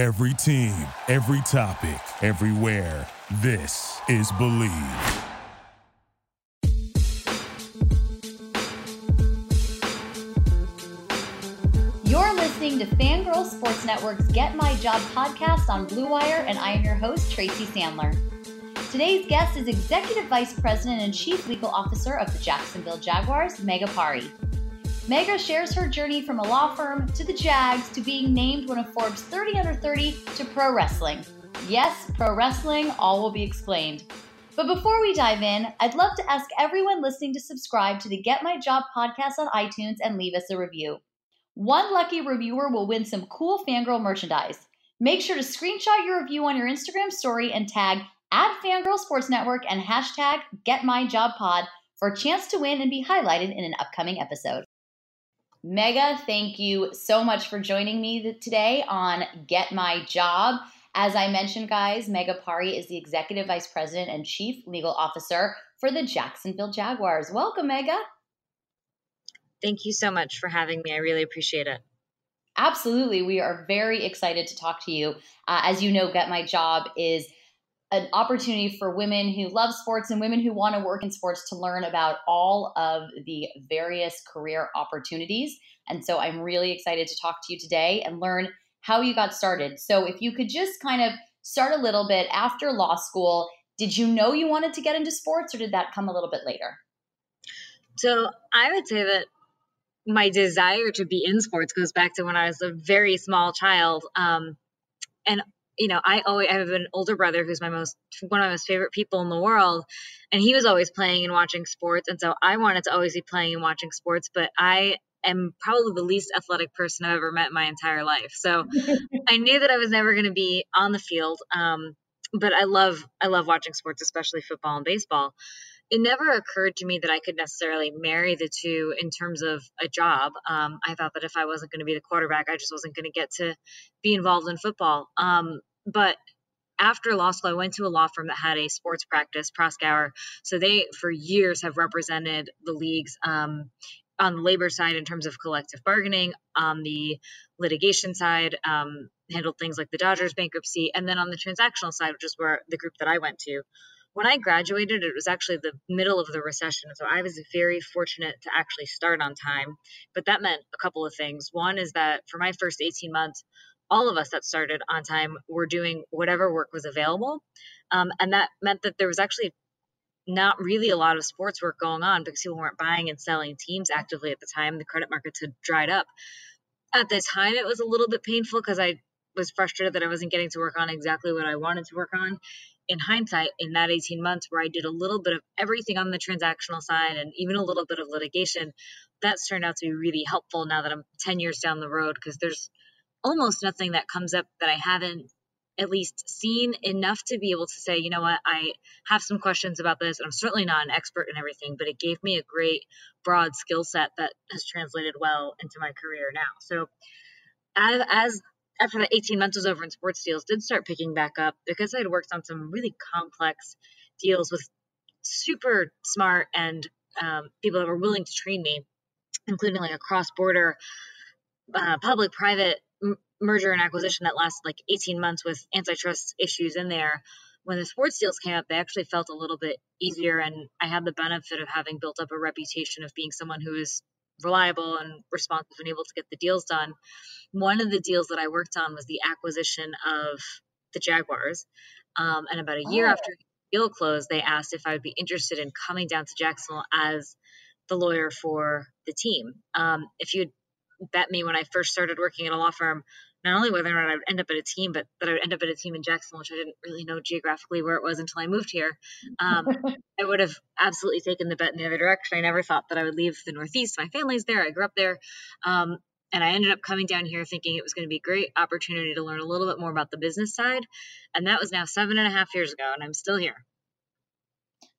Every team, every topic, everywhere. This is Believe. You're listening to Fangirl Sports Network's Get My Job podcast on Blue Wire, and I am your host, Tracy Sandler. Today's guest is Executive Vice President and Chief Legal Officer of the Jacksonville Jaguars, Megha Megha shares her journey from a law firm to the Jags to being named one of Forbes 30 under 30 to pro wrestling. Yes, pro wrestling, all will be explained. But before we dive in, I'd love to ask everyone listening to subscribe to the Get My Job podcast on iTunes and leave us a review. One lucky reviewer will win some cool fangirl merchandise. Make sure to screenshot your review on your Instagram story and tag at Fangirl Sports Network and hashtag GetMyJobPod for a chance to win and be highlighted in an upcoming episode. Megha, thank you so much for joining me today on Get My Job. As I mentioned, guys, Megha Parekh is the Executive Vice President and Chief Legal Officer for the Jacksonville Jaguars. Welcome, Megha. Thank you so much for having me. I really appreciate it. Absolutely. We are very excited to talk to you. Uh, as you know, Get My Job is an opportunity for women who love sports and women who want to work in sports to learn about all of the various career opportunities. And so I'm really excited to talk to you today and learn how you got started. So if you could just kind of start a little bit after law school, did you know you wanted to get into sports or did that come a little bit later? So I would say that my desire to be in sports goes back to when I was a very small child. Um, and you know, I always I have an older brother who's my most one of my most favorite people in the world, and he was always playing and watching sports, and so I wanted to always be playing and watching sports, but I am probably the least athletic person I've ever met in my entire life. So I knew that I was never going to be on the field. Um, but I love I love watching sports, especially football and baseball it never occurred to me that I could necessarily marry the two in terms of a job. Um, I thought that if I wasn't going to be the quarterback, I just wasn't going to get to be involved in football. Um, but after law school, I went to a law firm that had a sports practice, Proskauer. So they, for years, have represented the leagues um, on the labor side in terms of collective bargaining, on the litigation side, um, handled things like the Dodgers bankruptcy, and then on the transactional side, which is where the group that I went to when I graduated, it was actually the middle of the recession. So I was very fortunate to actually start on time. But that meant a couple of things. One is that for my first 18 months, all of us that started on time were doing whatever work was available. Um, and that meant that there was actually not really a lot of sports work going on because people weren't buying and selling teams actively at the time. The credit markets had dried up. At the time, it was a little bit painful because I was frustrated that I wasn't getting to work on exactly what I wanted to work on in hindsight, in that 18 months where I did a little bit of everything on the transactional side and even a little bit of litigation, that's turned out to be really helpful now that I'm 10 years down the road because there's almost nothing that comes up that I haven't at least seen enough to be able to say, you know what, I have some questions about this. I'm certainly not an expert in everything, but it gave me a great broad skill set that has translated well into my career now. So as, as after the 18 months was over and sports deals did start picking back up because I had worked on some really complex deals with super smart and um, people that were willing to train me, including like a cross border uh, public private m- merger and acquisition that lasted like 18 months with antitrust issues in there. When the sports deals came up, they actually felt a little bit easier. And I had the benefit of having built up a reputation of being someone who is reliable and responsive and able to get the deals done. One of the deals that I worked on was the acquisition of the Jaguars. Um, and about a year oh. after the deal closed, they asked if I would be interested in coming down to Jacksonville as the lawyer for the team. Um, if you'd bet me when I first started working at a law firm, not only whether or not I would end up at a team, but that I would end up at a team in Jacksonville, which I didn't really know geographically where it was until I moved here. Um, I would have absolutely taken the bet in the other direction. I never thought that I would leave the Northeast. My family's there. I grew up there. Um, and I ended up coming down here thinking it was going to be a great opportunity to learn a little bit more about the business side. And that was now seven and a half years ago, and I'm still here.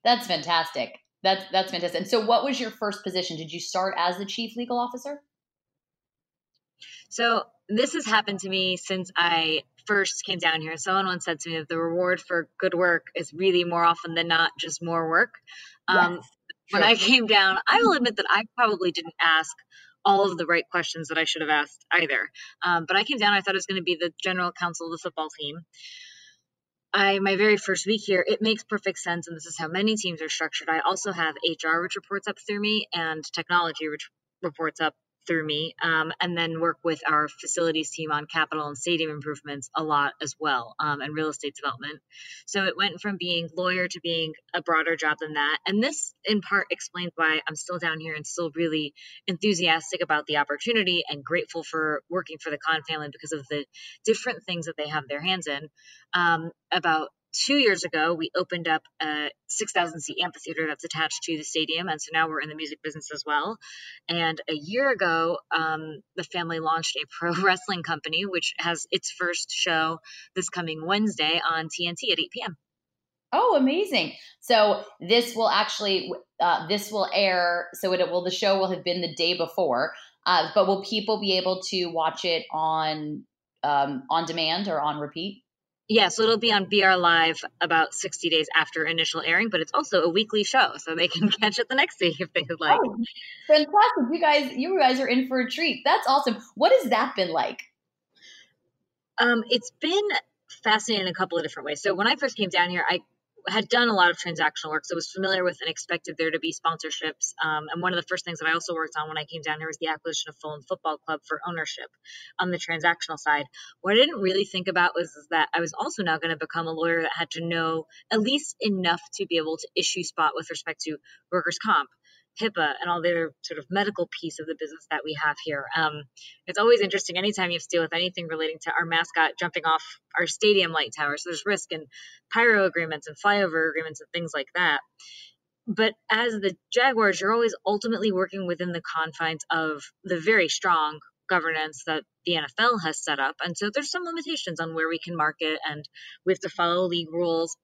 That's fantastic. That's that's fantastic. And so, what was your first position? Did you start as the chief legal officer? So this has happened to me since I first came down here. Someone once said to me that the reward for good work is really more often than not just more work. Um, yes, when I came down, I will admit that I probably didn't ask all of the right questions that I should have asked either. Um, but I came down, I thought it was going to be the general counsel of the football team. I my very first week here, it makes perfect sense, and this is how many teams are structured. I also have HR, which reports up through me, and technology, which reports up through me, um, and then work with our facilities team on capital and stadium improvements a lot as well, um, and real estate development. So it went from being lawyer to being a broader job than that. And this, in part, explains why I'm still down here and still really enthusiastic about the opportunity and grateful for working for the Khan family because of the different things that they have their hands in. Um, about two years ago, we opened up a 6,000 seat amphitheater that's attached to the stadium. And so now we're in the music business as well. And a year ago, um, the family launched a pro wrestling company, which has its first show this coming Wednesday on TNT at 8 p.m. Oh, amazing! So this will actually uh, this will air. So it will the show will have been the day before, uh, but will people be able to watch it on um, on demand or on repeat? Yeah, so it'll be on BR Live about 60 days after initial airing, but it's also a weekly show, so they can catch it the next day if they would like. Oh, fantastic. You guys you guys are in for a treat. That's awesome. What has that been like? Um, it's been fascinating in a couple of different ways. So when I first came down here, I had done a lot of transactional work, so was familiar with and expected there to be sponsorships. Um, and one of the first things that I also worked on when I came down here was the acquisition of Fulham Football Club for ownership on the transactional side. What I didn't really think about was that I was also now going to become a lawyer that had to know at least enough to be able to issue spot with respect to workers' comp, HIPAA and all the other sort of medical piece of the business that we have here. Um, it's always interesting anytime you have to deal with anything relating to our mascot jumping off our stadium light tower. So there's risk and pyro agreements and flyover agreements and things like that. But as the Jaguars, you're always ultimately working within the confines of the very strong governance that the NFL has set up. And so there's some limitations on where we can market and we have to follow league rules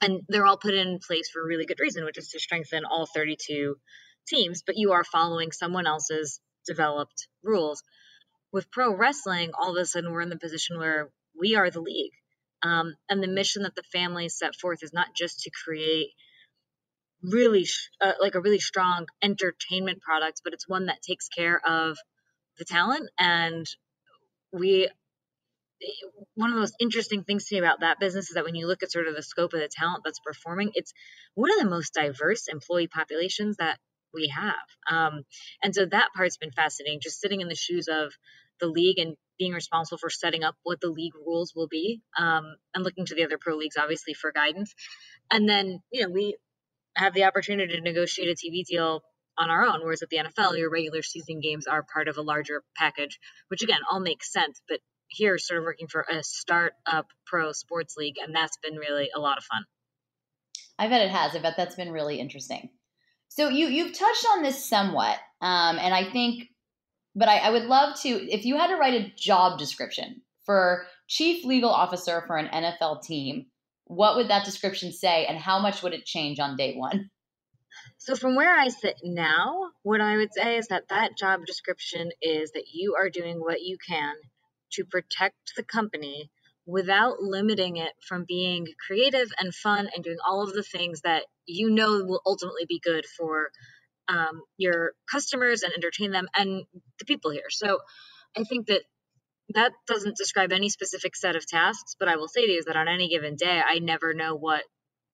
and they're all put in place for a really good reason, which is to strengthen all 32 teams, but you are following someone else's developed rules. With pro wrestling, all of a sudden we're in the position where we are the league. Um, and the mission that the family set forth is not just to create really uh, like a really strong entertainment product, but it's one that takes care of the talent. And we one of the most interesting things to me about that business is that when you look at sort of the scope of the talent that's performing, it's one of the most diverse employee populations that we have. Um, and so that part's been fascinating, just sitting in the shoes of the league and being responsible for setting up what the league rules will be um, and looking to the other pro leagues, obviously, for guidance. And then, you know, we have the opportunity to negotiate a TV deal on our own, whereas at the NFL, your regular season games are part of a larger package, which again all makes sense. But here sort of working for a startup pro sports league, and that's been really a lot of fun. I bet it has. I bet that's been really interesting. So you you've touched on this somewhat, um, and I think, but I, I would love to if you had to write a job description for chief legal officer for an NFL team. What would that description say, and how much would it change on day one? So, from where I sit now, what I would say is that that job description is that you are doing what you can to protect the company without limiting it from being creative and fun and doing all of the things that you know will ultimately be good for um, your customers and entertain them and the people here. So I think that that doesn't describe any specific set of tasks, but I will say to you is that on any given day, I never know what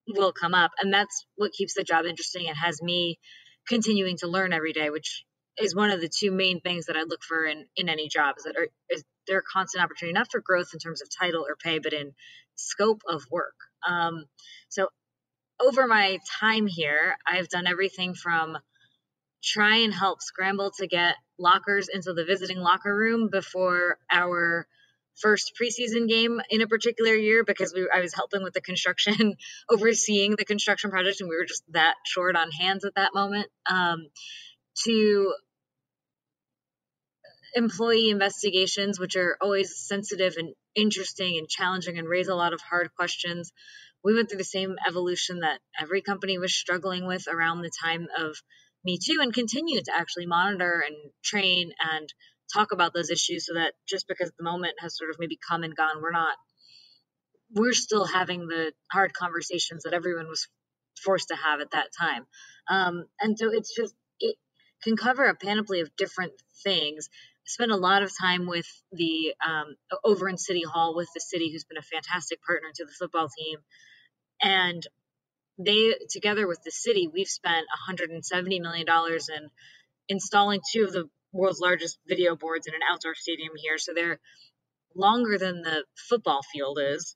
will come up. And that's what keeps the job interesting and has me continuing to learn every day, which is one of the two main things that I look for in, in any job is that are, is there constant opportunity, not for growth in terms of title or pay, but in scope of work. Um, so over my time here, I've done everything from try and help scramble to get lockers into the visiting locker room before our first preseason game in a particular year because we, I was helping with the construction, overseeing the construction project, and we were just that short on hands at that moment. Um, to employee investigations, which are always sensitive and interesting and challenging and raise a lot of hard questions. We went through the same evolution that every company was struggling with around the time of Me Too and continue to actually monitor and train and talk about those issues so that just because the moment has sort of maybe come and gone, we're not, we're still having the hard conversations that everyone was forced to have at that time. Um, and so it's just, it, can cover a panoply of different things. Spend a lot of time with the um, over in City Hall with the city, who's been a fantastic partner to the football team, and they together with the city, we've spent 170 million dollars in installing two of the world's largest video boards in an outdoor stadium here. So they're longer than the football field is.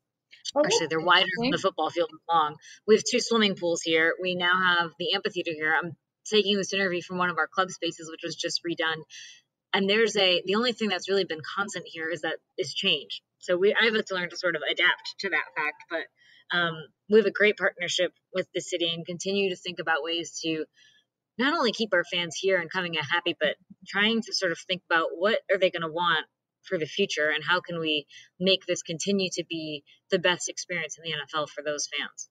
Oh, Actually, they're wider than the football field is long. We have two swimming pools here. We now have the amphitheater here. I'm taking this interview from one of our club spaces, which was just redone. And there's a the only thing that's really been constant here is that is change. So we I've had to learn to sort of adapt to that fact, but um, we have a great partnership with the city and continue to think about ways to not only keep our fans here and coming in happy, but trying to sort of think about what are they going to want for the future and how can we make this continue to be the best experience in the NFL for those fans.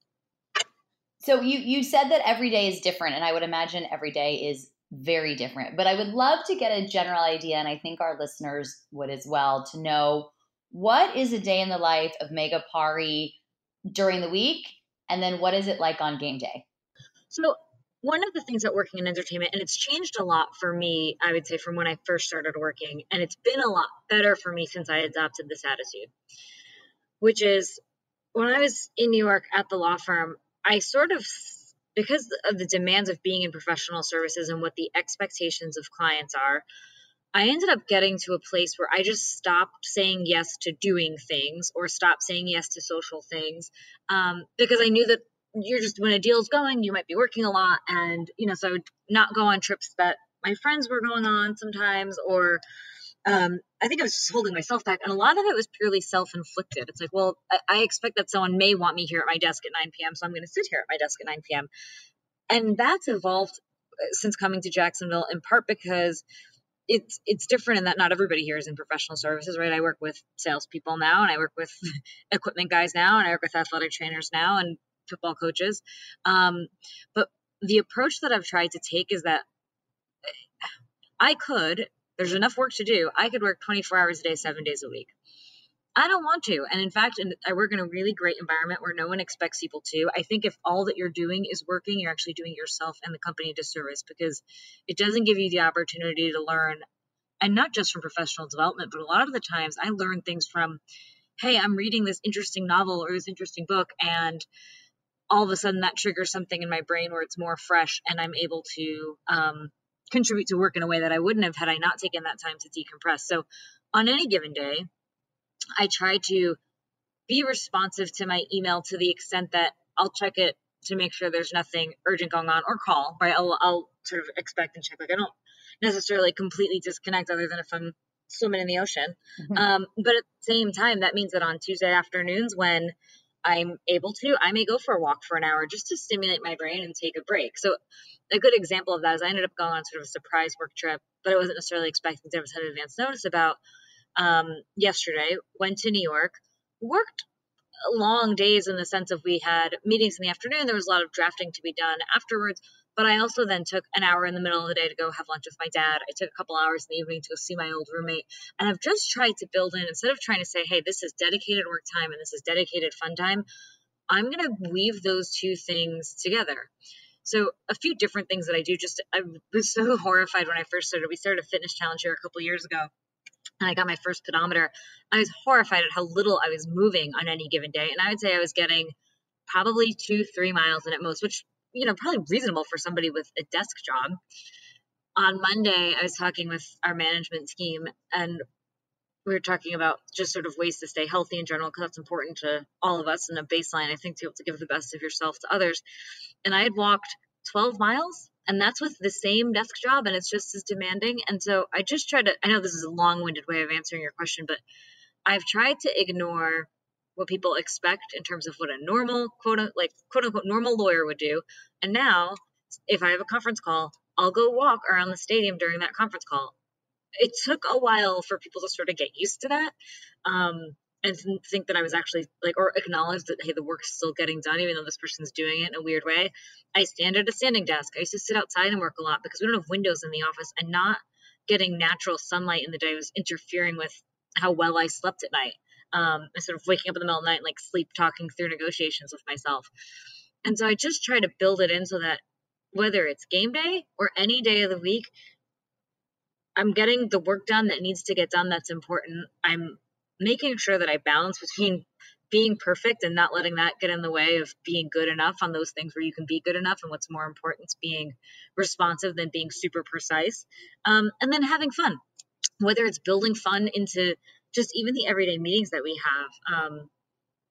So you you said that every day is different and I would imagine every day is very different. But I would love to get a general idea and I think our listeners would as well to know what is a day in the life of Megha Parekh during the week and then what is it like on game day? So one of the things that working in entertainment, and it's changed a lot for me, I would say, from when I first started working, and it's been a lot better for me since I adopted this attitude, which is when I was in New York at the law firm, I sort of, because of the demands of being in professional services and what the expectations of clients are, I ended up getting to a place where I just stopped saying yes to doing things or stopped saying yes to social things um, because I knew that you're just when a deal's going, you might be working a lot, and you know, so I would not go on trips that my friends were going on sometimes, or um, I think I was just holding myself back, and a lot of it was purely self-inflicted. It's like, well, I, I expect that someone may want me here at my desk at 9 p.m., so I'm going to sit here at my desk at 9 p.m. And that's evolved uh, since coming to Jacksonville, in part because it's it's different in that not everybody here is in professional services, right? I work with salespeople now, and I work with equipment guys now, and I work with athletic trainers now, and football coaches. Um, but the approach that I've tried to take is that I could, there's enough work to do. I could work 24 hours a day, seven days a week. I don't want to. And in fact, I work in a really great environment where no one expects people to. I think if all that you're doing is working, you're actually doing yourself and the company a disservice because it doesn't give you the opportunity to learn, and not just from professional development, but a lot of the times I learn things from, hey, I'm reading this interesting novel or this interesting book, and all of a sudden that triggers something in my brain where it's more fresh and I'm able to um, contribute to work in a way that I wouldn't have had I not taken that time to decompress. So on any given day, I try to be responsive to my email to the extent that I'll check it to make sure there's nothing urgent going on or call, right? I'll, I'll sort of expect and check. Like I don't necessarily completely disconnect other than if I'm swimming in the ocean. Mm-hmm. Um, but at the same time, that means that on Tuesday afternoons when I'm able to, I may go for a walk for an hour just to stimulate my brain and take a break. So, a good example of that is I ended up going on sort of a surprise work trip, but I wasn't necessarily expecting to have of advance notice about um, yesterday. Went to New York, worked long days in the sense of we had meetings in the afternoon. There was a lot of drafting to be done afterwards. But I also then took an hour in the middle of the day to go have lunch with my dad. I took a couple hours in the evening to go see my old roommate. And I've just tried to build in, instead of trying to say, hey, this is dedicated work time and this is dedicated fun time, I'm going to weave those two things together. So a few different things that I do. Just I was so horrified when I first started. We started a fitness challenge here a couple years ago, and I got my first pedometer. I was horrified at how little I was moving on any given day, and I would say I was getting probably two, three miles in at most, which you know, probably reasonable for somebody with a desk job. On Monday, I was talking with our management team and we were talking about just sort of ways to stay healthy in general because that's important to all of us and a baseline, I think, to be able to give the best of yourself to others. And I had walked 12 miles and that's with the same desk job and it's just as demanding. And so I just try to, I know this is a long winded way of answering your question, but I've tried to ignore what people expect in terms of what a normal quote like quote unquote normal lawyer would do. And now, if I have a conference call, I'll go walk around the stadium during that conference call. It took a while for people to sort of get used to that. Um, and think that I was actually like, or acknowledge that, hey, the work's still getting done, even though this person's doing it in a weird way. I stand at a standing desk. I used to sit outside and work a lot because we don't have windows in the office, and not getting natural sunlight in the day was interfering with how well I slept at night um, sort of waking up in the middle of the night and like sleep talking through negotiations with myself. And so I just try to build it in so that whether it's game day or any day of the week, I'm getting the work done that needs to get done that's important. I'm making sure that I balance between being perfect and not letting that get in the way of being good enough on those things where you can be good enough and what's more important is being responsive than being super precise um, and then having fun whether it's building fun into just even the everyday meetings that we have um,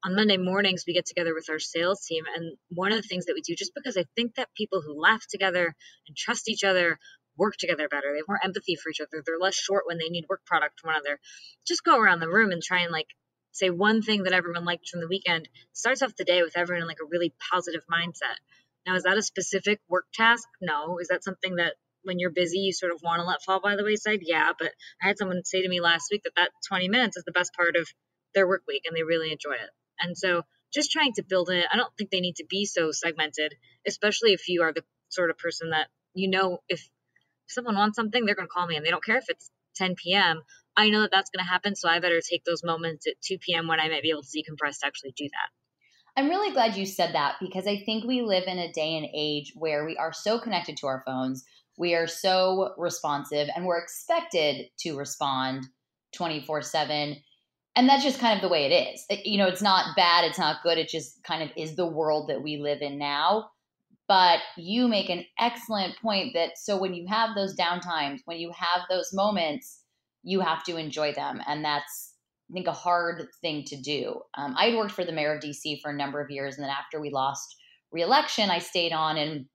on monday mornings we get together with our sales team and one of the things that we do just because i think that people who laugh together and trust each other work together better they have more empathy for each other they're less short when they need work product from one another just go around the room and try and like say one thing that everyone liked from the weekend starts off the day with everyone in like a really positive mindset. Now, is that a specific work task? No. Is that something that when you're busy, you sort of want to let fall by the wayside? Yeah. But I had someone say to me last week that that 20 minutes is the best part of their work week and they really enjoy it. And so just trying to build it, I don't think they need to be so segmented, especially if you are the sort of person that you know if someone wants something, they're going to call me and they don't care if it's 10 p.m. I know that that's going to happen, so I better take those moments at 2 p.m. when I might be able to decompress to actually do that. I'm really glad you said that because I think we live in a day and age where we are so connected to our phones, we are so responsive, and we're expected to respond 24 7. And that's just kind of the way it is. You know, it's not bad, it's not good, it just kind of is the world that we live in now. But you make an excellent point that so when you have those downtimes, when you have those moments, you have to enjoy them. And that's, I think, a hard thing to do. Um, I had worked for the mayor of DC for a number of years. And then after we lost reelection, I stayed on and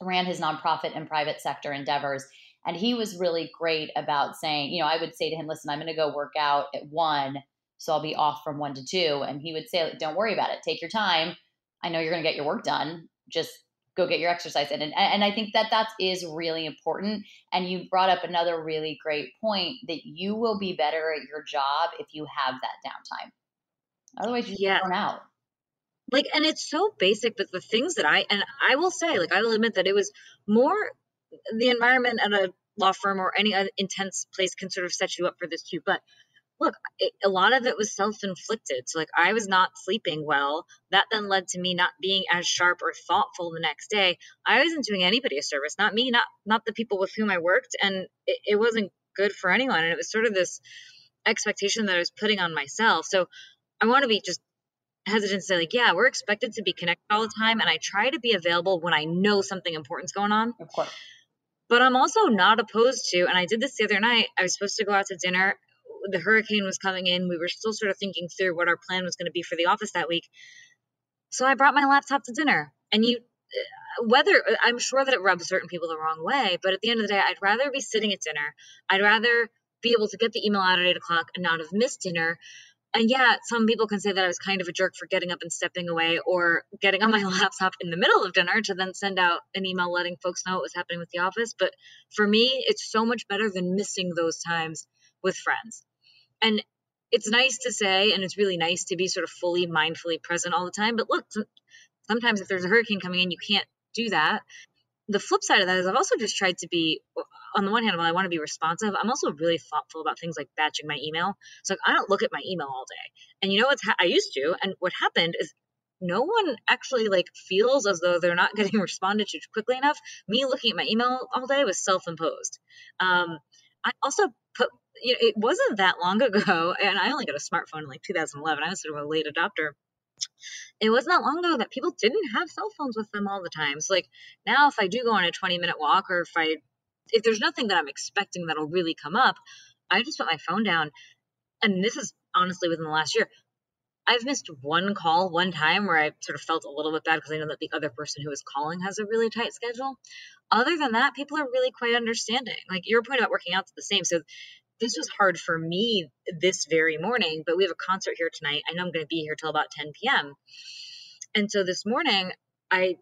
ran his nonprofit and private sector endeavors. And he was really great about saying, you know, I would say to him, listen, I'm going to go work out at one. So I'll be off from one to two. And he would say, don't worry about it. Take your time. I know you're going to get your work done. Just go get your exercise in. And, and I think that that is really important. And you brought up another really great point that you will be better at your job if you have that downtime. Otherwise, you yeah. burn out. Like, and it's so basic, but the things that I, and I will say, like, I will admit that it was more the environment at a law firm or any intense place can sort of set you up for this too. But look, it, a lot of it was self inflicted. So, like, I was not sleeping well. That then led to me not being as sharp or thoughtful the next day. I wasn't doing anybody a service, not me, not not the people with whom I worked, and it, it wasn't good for anyone. And it was sort of this expectation that I was putting on myself. So, I want to be just hesitant to say like yeah we're expected to be connected all the time and i try to be available when i know something important's going on of course but i'm also not opposed to and i did this the other night i was supposed to go out to dinner the hurricane was coming in. We were still sort of thinking through what our plan was going to be for the office that week. So I brought my laptop to dinner. And you, uh, whether I'm sure that it rubs certain people the wrong way, but at the end of the day, I'd rather be sitting at dinner. I'd rather be able to get the email out at eight o'clock and not have missed dinner. And yeah, some people can say that I was kind of a jerk for getting up and stepping away or getting on my laptop in the middle of dinner to then send out an email letting folks know what was happening with the office. But for me, it's so much better than missing those times with friends. And it's nice to say, and it's really nice to be sort of fully mindfully present all the time. But look, sometimes if there's a hurricane coming in, you can't do that. The flip side of that is I've also just tried to be, on the one hand, while I want to be responsive, I'm also really thoughtful about things like batching my email. So I don't look at my email all day. And you know what? Ha- I used to, and what happened is no one actually like feels as though they're not getting responded to quickly enough. Me looking at my email all day was self-imposed. Um, I also put you know, it wasn't that long ago, and I only got a smartphone in like 2011. I was sort of a late adopter. It wasn't that long ago that people didn't have cell phones with them all the time. So like now, if I do go on a 20 minute walk, or if I if there's nothing that I'm expecting that'll really come up, I just put my phone down. And this is honestly within the last year. I've missed one call one time where I sort of felt a little bit bad because I know that the other person who is calling has a really tight schedule. Other than that, people are really quite understanding. Like your point about working out's the same. So this was hard for me this very morning, but we have a concert here tonight. I know I'm going to be here till about 10 p.m. And so this morning, I,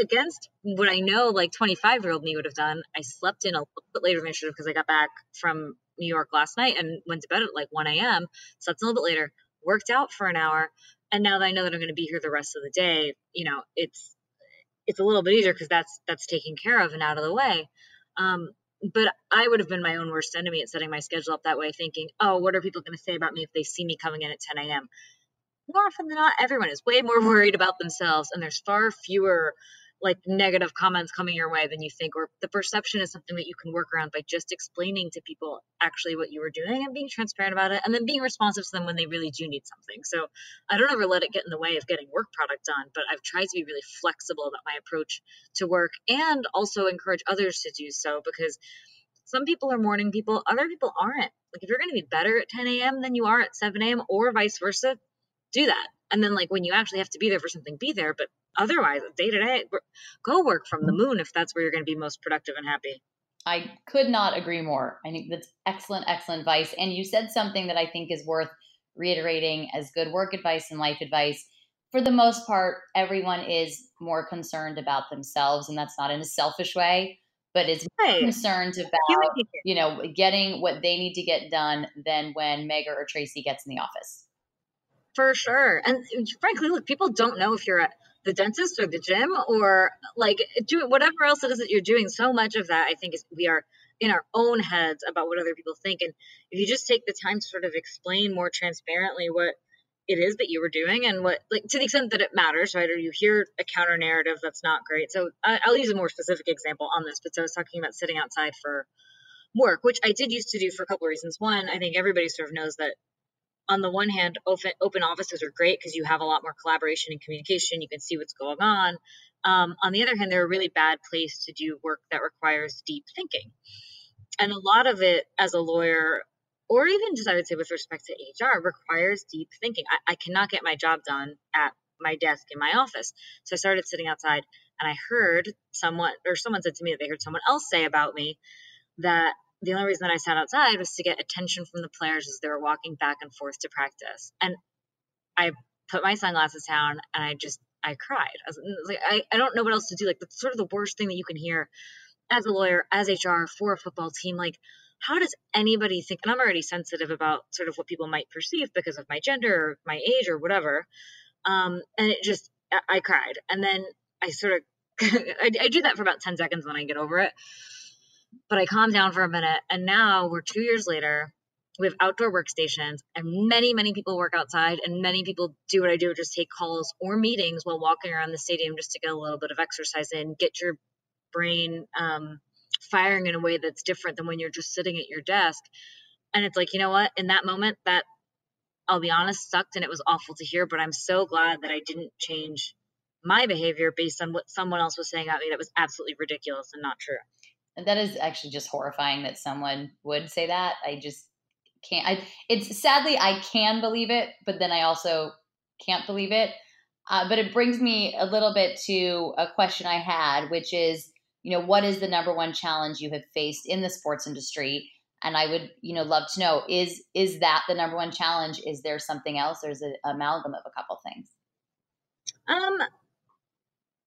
against what I know like 25 year old me would have done, I slept in a little bit later than I should have because I got back from New York last night and went to bed at like 1 a.m. Slept a little bit later, worked out for an hour. And now that I know that I'm going to be here the rest of the day, you know, it's, it's a little bit easier because that's, that's taken care of and out of the way. Um, but I would have been my own worst enemy at setting my schedule up that way, thinking, oh, what are people going to say about me if they see me coming in at 10 a.m.? More often than not, everyone is way more worried about themselves, and there's far fewer like negative comments coming your way than you think, or the perception is something that you can work around by just explaining to people actually what you were doing and being transparent about it, and then being responsive to them when they really do need something. So I don't ever let it get in the way of getting work product done, but I've tried to be really flexible about my approach to work and also encourage others to do so because some people are morning people, other people aren't. Like if you're going to be better at 10 a.m. than you are at 7 a.m. or vice versa, do that. And then like when you actually have to be there for something, be there. But otherwise, day to day, go work from the moon if that's where you're going to be most productive and happy. I could not agree more. I think that's excellent, excellent advice. And you said something that I think is worth reiterating as good work advice and life advice. For the most part, everyone is more concerned about themselves, and that's not in a selfish way, but it's right. concerned about you know getting what they need to get done than when Meg or Tracy gets in the office. For sure. And frankly, look, people don't know if you're at the dentist or the gym or like do whatever else it is that you're doing. So much of that, I think, is we are in our own heads about what other people think. And if you just take the time to sort of explain more transparently what it is that you were doing and what, like, to the extent that it matters, right? Or you hear a counter narrative that's not great. So I, I'll use a more specific example on this. But so I was talking about sitting outside for work, which I did used to do for a couple of reasons. One, I think everybody sort of knows that on the one hand, open, open offices are great because you have a lot more collaboration and communication. You can see what's going on. Um, on the other hand, they're a really bad place to do work that requires deep thinking. And a lot of it, as a lawyer, or even just I would say with respect to HR, requires deep thinking. I, I cannot get my job done at my desk in my office. So I started sitting outside and I heard someone, or someone said to me that they heard someone else say about me that the only reason that I sat outside was to get attention from the players as they were walking back and forth to practice. And I put my sunglasses down and I just I cried. I was, like I, I don't know what else to do. Like that's sort of the worst thing that you can hear as a lawyer, as HR for a football team. Like how does anybody think? And I'm already sensitive about sort of what people might perceive because of my gender or my age or whatever. Um, and it just I, I cried, and then I sort of I, I do that for about ten seconds, and then I get over it. But I calmed down for a minute. And now we're two years later. We have outdoor workstations, and many, many people work outside, and many people do what I do, just take calls or meetings while walking around the stadium just to get a little bit of exercise in, get your brain um, firing in a way that's different than when you're just sitting at your desk. And it's like, you know what? In that moment, that I'll be honest, sucked and it was awful to hear, but I'm so glad that I didn't change my behavior based on what someone else was saying about me that was absolutely ridiculous and not true. That is actually just horrifying that someone would say that. I just can't. I, it's sadly I can believe it, but then I also can't believe it. Uh, but it brings me a little bit to a question I had, which is, you know, what is the number one challenge you have faced in the sports industry? And I would, you know, love to know is is that the number one challenge? Is there something else, or is it amalgam of a couple things? Um,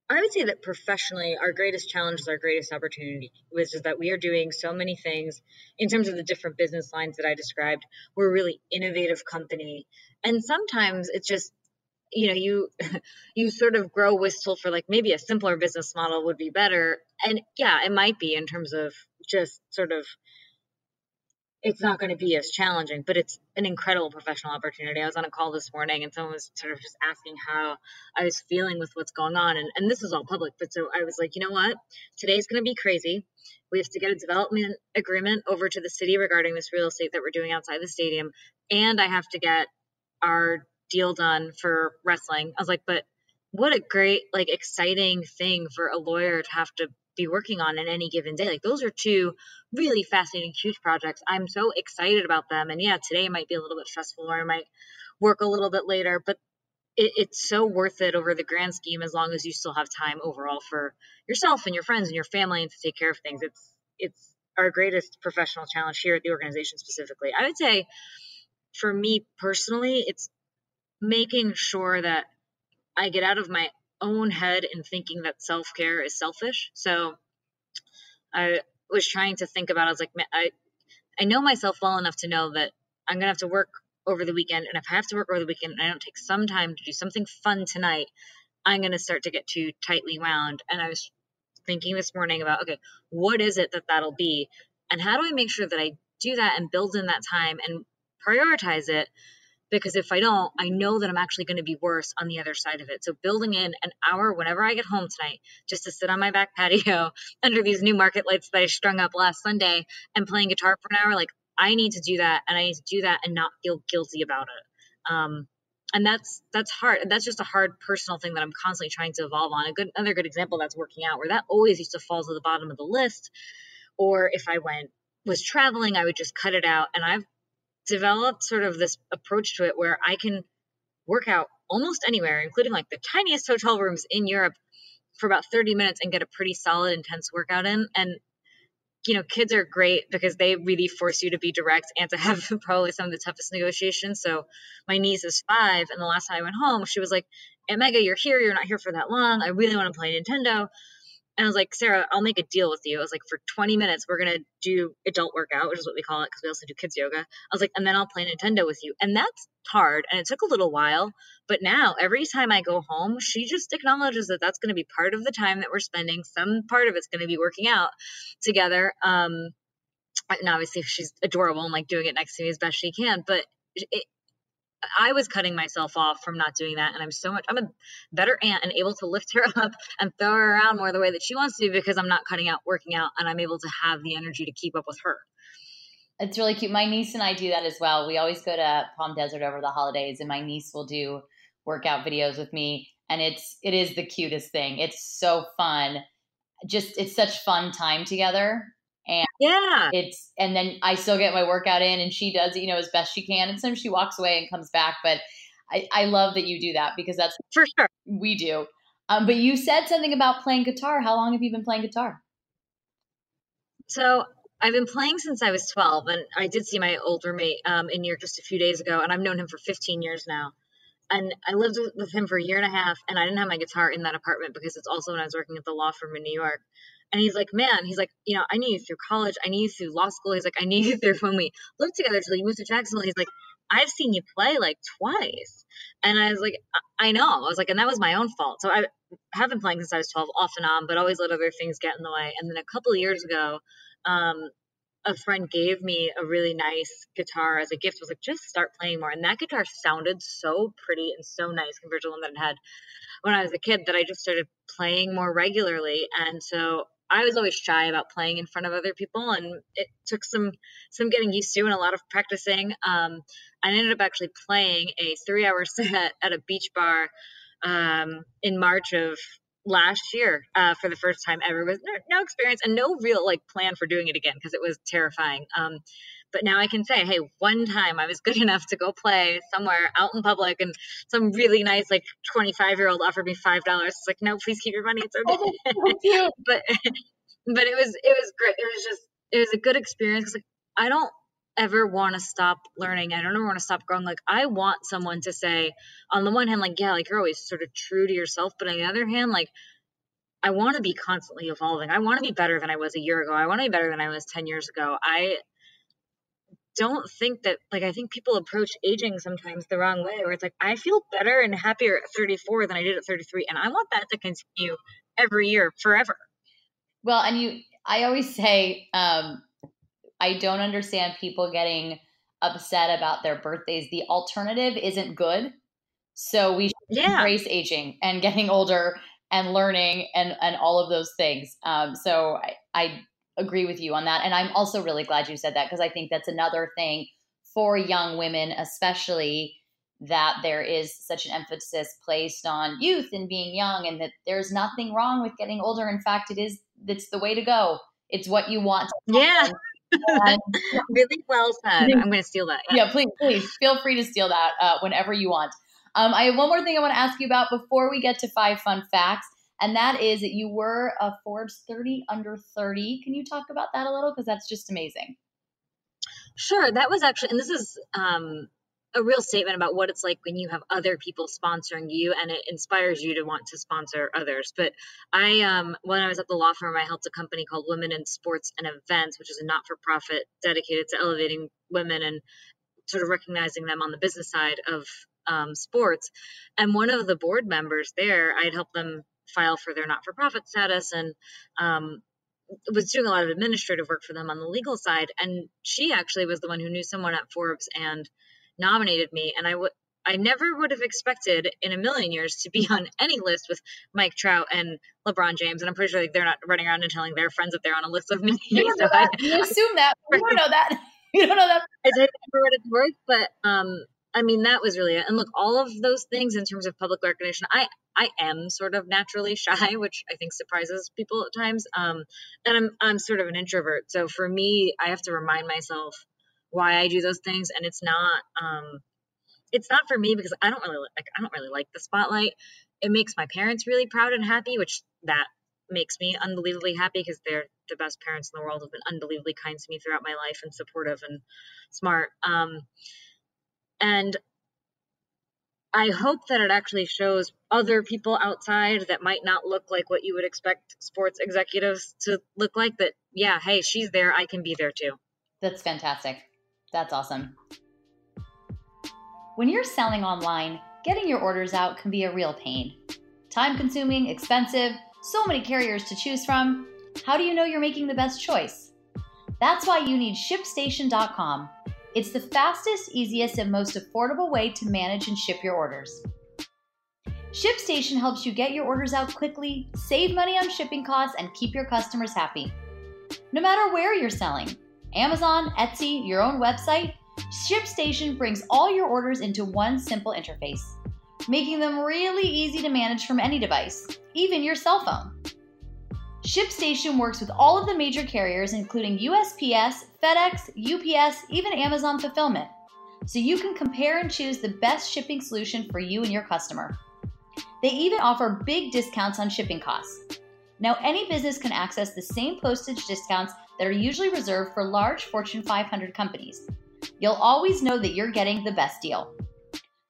I would say that professionally, our greatest challenge is our greatest opportunity, which is that we are doing so many things in terms of the different business lines that I described. We're a really innovative company. And sometimes it's just, you know, you you sort of grow wistful for like maybe a simpler business model would be better. And yeah, it might be in terms of just sort of it's not going to be as challenging, but it's an incredible professional opportunity. I was on a call this morning and someone was sort of just asking how I was feeling with what's going on. And, and this is all public, but so I was like, you know what? Today's going to be crazy. We have to get a development agreement over to the city regarding this real estate that we're doing outside the stadium. And I have to get our deal done for wrestling. I was like, but what a great, like, exciting thing for a lawyer to have to be working on in any given day. Like those are two really fascinating, huge projects. I'm so excited about them. And yeah, today might be a little bit stressful or I might work a little bit later, but it, it's so worth it over the grand scheme as long as you still have time overall for yourself and your friends and your family and to take care of things. It's it's our greatest professional challenge here at the organization specifically. I would say for me personally, it's making sure that I get out of my own head and thinking that self care is selfish. So I was trying to think about. I was like, I I know myself well enough to know that I'm gonna have to work over the weekend, and if I have to work over the weekend and I don't take some time to do something fun tonight, I'm gonna start to get too tightly wound. And I was thinking this morning about, okay, what is it that that'll be, and how do I make sure that I do that and build in that time and prioritize it because if I don't, I know that I'm actually going to be worse on the other side of it. So building in an hour whenever I get home tonight just to sit on my back patio under these new market lights that I strung up last Sunday and playing guitar for an hour, like I need to do that and I need to do that and not feel guilty about it. Um, and that's that's hard. That's just a hard personal thing that I'm constantly trying to evolve on. A good another good example that's working out where that always used to fall to the bottom of the list. Or if I went was traveling, I would just cut it out. And I've developed sort of this approach to it where I can work out almost anywhere, including like the tiniest hotel rooms in Europe for about 30 minutes and get a pretty solid, intense workout in. And, you know, kids are great because they really force you to be direct and to have probably some of the toughest negotiations. So my niece is five, and the last time I went home, she was like, Aunt Megha, you're here. You're not here for that long. I really want to play Nintendo. And I was like, Sarah, I'll make a deal with you. I was like, for 20 minutes, we're going to do adult workout, which is what we call it because we also do kids yoga. I was like, and then I'll play Nintendo with you. And that's hard. And it took a little while. But now, every time I go home, she just acknowledges that that's going to be part of the time that we're spending. Some part of it's going to be working out together. Um, and obviously, she's adorable and like doing it next to me as best she can. But it, I was cutting myself off from not doing that. And I'm so much, I'm a better aunt and able to lift her up and throw her around more the way that she wants to because I'm not cutting out working out and I'm able to have the energy to keep up with her. It's really cute. My niece and I do that as well. We always go to Palm Desert over the holidays, and my niece will do workout videos with me, and it's it is the cutest thing. It's so fun. Just it's such fun time together and yeah. it's and then i still get my workout in and she does you know as best she can and sometimes she walks away and comes back but i, I love that you do that because that's for sure. we do. Um, but you said something about playing guitar. How long have you been playing guitar? So I've been playing since I was 12, and I did see my old roommate um, in New York just a few days ago, and I've known him for 15 years now. And I lived with him for a year and a half, and I didn't have my guitar in that apartment because it's also when I was working at the law firm in New York. And he's like, man, he's like, you know, I knew you through college. I knew you through law school. He's like, I knew you through when we lived together till you moved to Jacksonville. He's like, I've seen you play like twice. And I was like, I know. I was like, and that was my own fault. So I have been playing since I was 12 off and on, but always let other things get in the way. And then a couple of years ago, um, a friend gave me a really nice guitar as a gift. I was like, just start playing more. And that guitar sounded so pretty and so nice compared to the one that I had when I was a kid that I just started playing more regularly. And so I was always shy about playing in front of other people, and it took some some getting used to and a lot of practicing. Um, I ended up actually playing a three hour set at a beach bar um, in March of last year uh, for the first time ever with no, no, experience and no real like plan for doing it again because it was terrifying. Um, but now I can say, hey, one time I was good enough to go play somewhere out in public, and some really nice like 25 year old offered me five dollars. It's like, no, please keep your money. It's okay. Oh, but but it was it was great. It was just it was a good experience. Like I don't ever want to stop learning. I don't ever want to stop growing. Like I want someone to say, on the one hand, like yeah, like you're always sort of true to yourself, but on the other hand, like I want to be constantly evolving. I want to be better than I was a year ago. I want to be better than I was 10 years ago. I don't think that like I think people approach aging sometimes the wrong way where it's like I feel better and happier at 34 than I did at 33 and I want that to continue every year forever. Well, and you I always say um I don't understand people getting upset about their birthdays. The alternative isn't good. So we should yeah. embrace aging and getting older and learning and and all of those things. Um, so I, I agree with you on that. And I'm also really glad you said that because I think that's another thing for young women, especially that there is such an emphasis placed on youth and being young and that there's nothing wrong with getting older. In fact, it is it's the way to go. It's what you want. yeah. And, really well said. I'm going to steal that. Yeah. yeah, please, please feel free to steal that uh, whenever you want. Um, I have one more thing I want to ask you about before we get to five fun facts and that is that you were a Forbes 30 under 30. Can you talk about that a little? Because that's just amazing. Sure. That was actually, and this is um, a real statement about what it's like when you have other people sponsoring you and it inspires you to want to sponsor others. But I, um, when I was at the law firm, I helped a company called Women in Sports and Events, which is a not for profit dedicated to elevating women and sort of recognizing them on the business side of um, sports. And one of the board members there, I'd helped them file for their not-for-profit status and um, was doing a lot of administrative work for them on the legal side. And she actually was the one who knew someone at Forbes and nominated me, and I would I never would have expected in a million years to be on any list with Mike Trout and LeBron James. And I'm pretty sure like, they're not running around and telling their friends that they're on a list with me. You, so I, you assume that. You don't know that. You don't know that. I did for what it's worth, but um, I mean that was really it. And look, all of those things in terms of public recognition, I I am sort of naturally shy, which I think surprises people at times. Um, and I'm I'm sort of an introvert, so for me, I have to remind myself why I do those things, and it's not um it's not for me because I don't really like I don't really like the spotlight. It makes my parents really proud and happy, which that makes me unbelievably happy because they're the best parents in the world have been unbelievably kind to me throughout my life and supportive and smart. Um, and I hope that it actually shows other people outside that might not look like what you would expect sports executives to look like that, yeah, hey, she's there. I can be there too. That's fantastic. That's awesome. When you're selling online, getting your orders out can be a real pain. Time consuming, expensive, so many carriers to choose from. How do you know you're making the best choice? That's why you need ShipStation.com. It's the fastest, easiest, and most affordable way to manage and ship your orders. ShipStation helps you get your orders out quickly, save money on shipping costs, and keep your customers happy. No matter where you're selling Amazon, Etsy, your own website ShipStation brings all your orders into one simple interface, making them really easy to manage from any device, even your cell phone. ShipStation works with all of the major carriers, including USPS, FedEx, UPS, even Amazon Fulfillment, so you can compare and choose the best shipping solution for you and your customer. They even offer big discounts on shipping costs. Now, any business can access the same postage discounts that are usually reserved for large Fortune 500 companies, you'll always know that you're getting the best deal.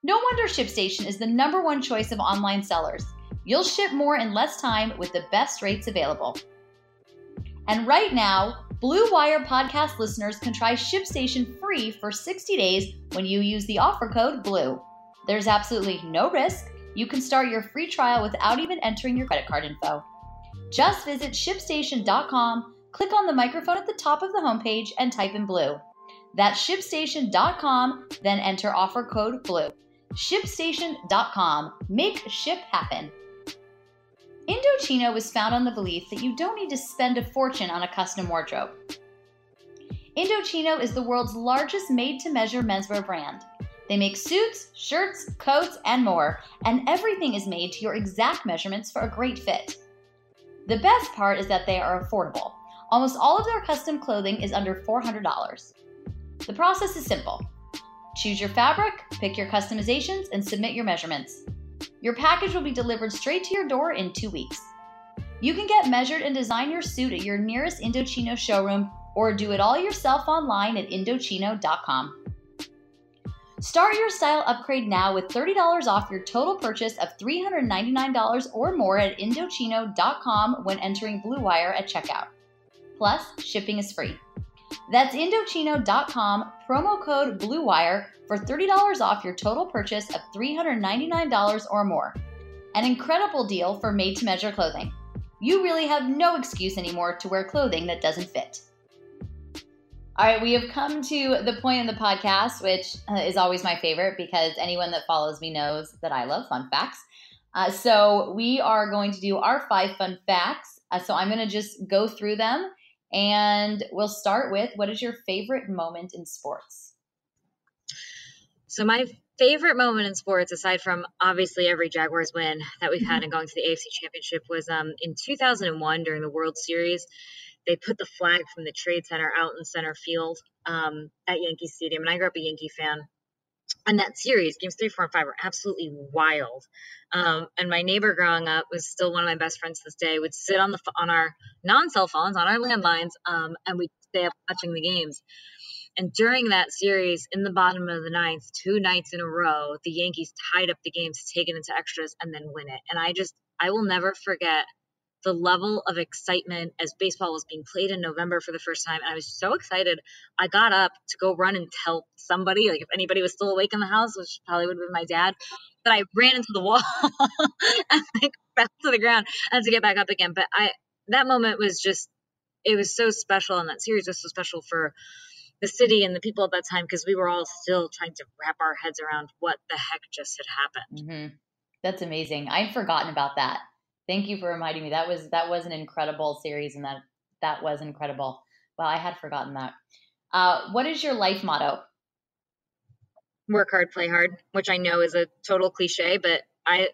No wonder ShipStation is the number one choice of online sellers. You'll ship more in less time with the best rates available. And right now, Blue Wire podcast listeners can try ShipStation free for 60 days when you use the offer code BLUE. There's absolutely no risk. You can start your free trial without even entering your credit card info. Just visit shipstation.com, click on the microphone at the top of the homepage, and type in BLUE. That's shipstation.com, then enter offer code BLUE. ShipStation.com. Make ship happen. Indochino was found on the belief that you don't need to spend a fortune on a custom wardrobe. Indochino is the world's largest made to measure menswear brand. They make suits, shirts, coats, and more, and everything is made to your exact measurements for a great fit. The best part is that they are affordable. Almost all of their custom clothing is under $400. The process is simple. Choose your fabric, pick your customizations, and submit your measurements. Your package will be delivered straight to your door in two weeks. You can get measured and design your suit at your nearest Indochino showroom or do it all yourself online at Indochino.com. Start your style upgrade now with $30 off your total purchase of $399 or more at Indochino.com when entering Blue Wire at checkout. Plus, shipping is free. That's Indochino.com, promo code BLUEWIRE for $30 off your total purchase of $399 or more. An incredible deal for made to measure clothing. You really have no excuse anymore to wear clothing that doesn't fit. All right, we have come to the point in the podcast, which uh, is always my favorite because anyone that follows me knows that I love fun facts. Uh, so we are going to do our five fun facts. Uh, so I'm going to just go through them and we'll start with what is your favorite moment in sports? So, my favorite moment in sports, aside from obviously every Jaguars win that we've had mm-hmm. and going to the AFC Championship, was um, in 2001 during the World Series. They put the flag from the Trade Center out in center field um, at Yankee Stadium. And I grew up a Yankee fan and that series, games three, four, and five, were absolutely wild. Um, and my neighbor growing up was still one of my best friends to this day. Would sit on the on our non cell phones, on our landlines, um, and we'd stay up watching the games. And during that series, in the bottom of the ninth, two nights in a row, the Yankees tied up the games, take it into extras, and then win it. And I just, I will never forget the level of excitement as baseball was being played in November for the first time. And I was so excited. I got up to go run and tell somebody, like if anybody was still awake in the house, which probably would have been my dad, but I ran into the wall and like fell to the ground and to get back up again. But I, that moment was just, it was so special. And that series was so special for the city and the people at that time because we were all still trying to wrap our heads around what the heck just had happened. Mm-hmm. That's amazing. I'd forgotten about that. Thank you for reminding me. That was that was an incredible series, and that that was incredible. Well, I had forgotten that. Uh, what is your life motto? Work hard, play hard, which I know is a total cliche, but I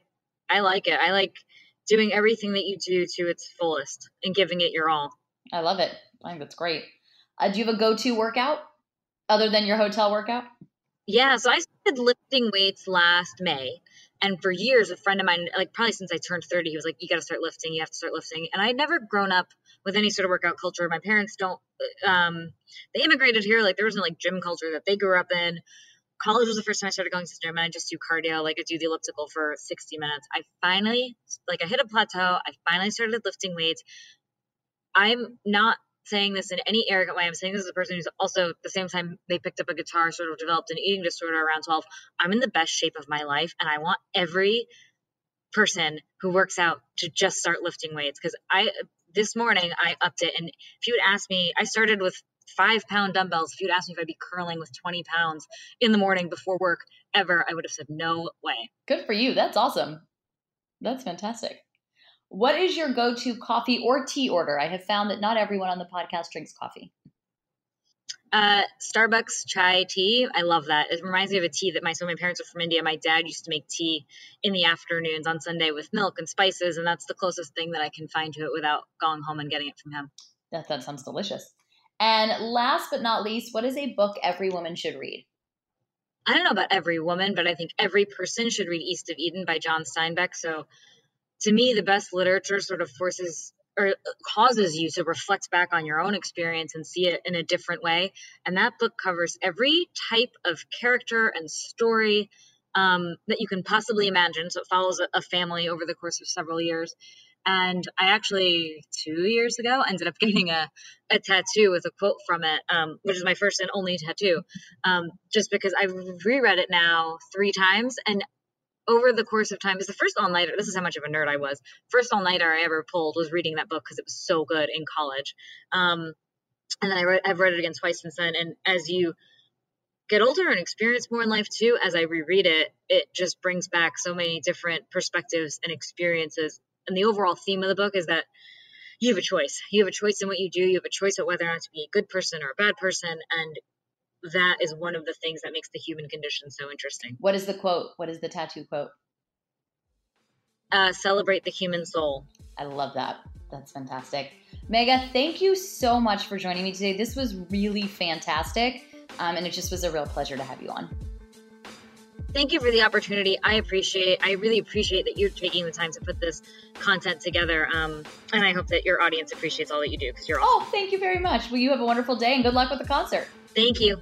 I like it. I like doing everything that you do to its fullest and giving it your all. I love it. I think that's great. Uh, do you have a go-to workout other than your hotel workout? Yeah, so I lifting weights last May. And for years, a friend of mine, like probably since I turned 30, he was like, You got to start lifting. You have to start lifting. And I'd never grown up with any sort of workout culture. My parents don't, um, they immigrated here. Like there wasn't like gym culture that they grew up in. College was the first time I started going to the gym and I just do cardio. Like I do the elliptical for 60 minutes. I finally, like I hit a plateau. I finally started lifting weights. I'm not saying this in any arrogant way. I'm saying this as a person who's also at the same time they picked up a guitar, sort of developed an eating disorder around 12. I'm in the best shape of my life, and I want every person who works out to just start lifting weights because I this morning I upped it, and if you would ask me, I started with five pound dumbbells. If you'd asked me if I'd be curling with 20 pounds in the morning before work ever, I would have said no way. Good for you. That's awesome. That's fantastic. What is your go to coffee or tea order? I have found that not everyone on the podcast drinks coffee. Uh, Starbucks chai tea. I love that. It reminds me of a tea that my so my parents are from India. My dad used to make tea in the afternoons on Sunday with milk and spices, and that's the closest thing that I can find to it without going home and getting it from him. That that sounds delicious. And last but not least, what is a book every woman should read? I don't know about every woman, but I think every person should read East of Eden by John Steinbeck. So to me, the best literature sort of forces or causes you to reflect back on your own experience and see it in a different way. And that book covers every type of character and story um, that you can possibly imagine. So it follows a, family over the course of several years. And I actually, two years ago, ended up getting a, a tattoo with a quote from it, um, which is my first and only tattoo, um, just because I've reread it now three times. And over the course of time, it's the first all nighter. This is how much of a nerd I was. First all nighter I ever pulled was reading that book because it was so good in college. Um, and then I read, I've read it again twice since then. And as you get older and experience more in life too, as I reread it, it just brings back so many different perspectives and experiences. And the overall theme of the book is that you have a choice. You have a choice in what you do. You have a choice of whether or not to be a good person or a bad person. And that is one of the things that makes the human condition so interesting. What is the quote? What is the tattoo quote? Uh, celebrate the human soul. I love that. That's fantastic. Megha, thank you so much for joining me today. This was really fantastic. Um, and it just was a real pleasure to have you on. Thank you for the opportunity. I appreciate. I really appreciate that you're taking the time to put this content together. Um, and I hope that your audience appreciates all that you do because you're. Awesome. Oh, thank you very much. Well, you have a wonderful day and good luck with the concert. Thank you.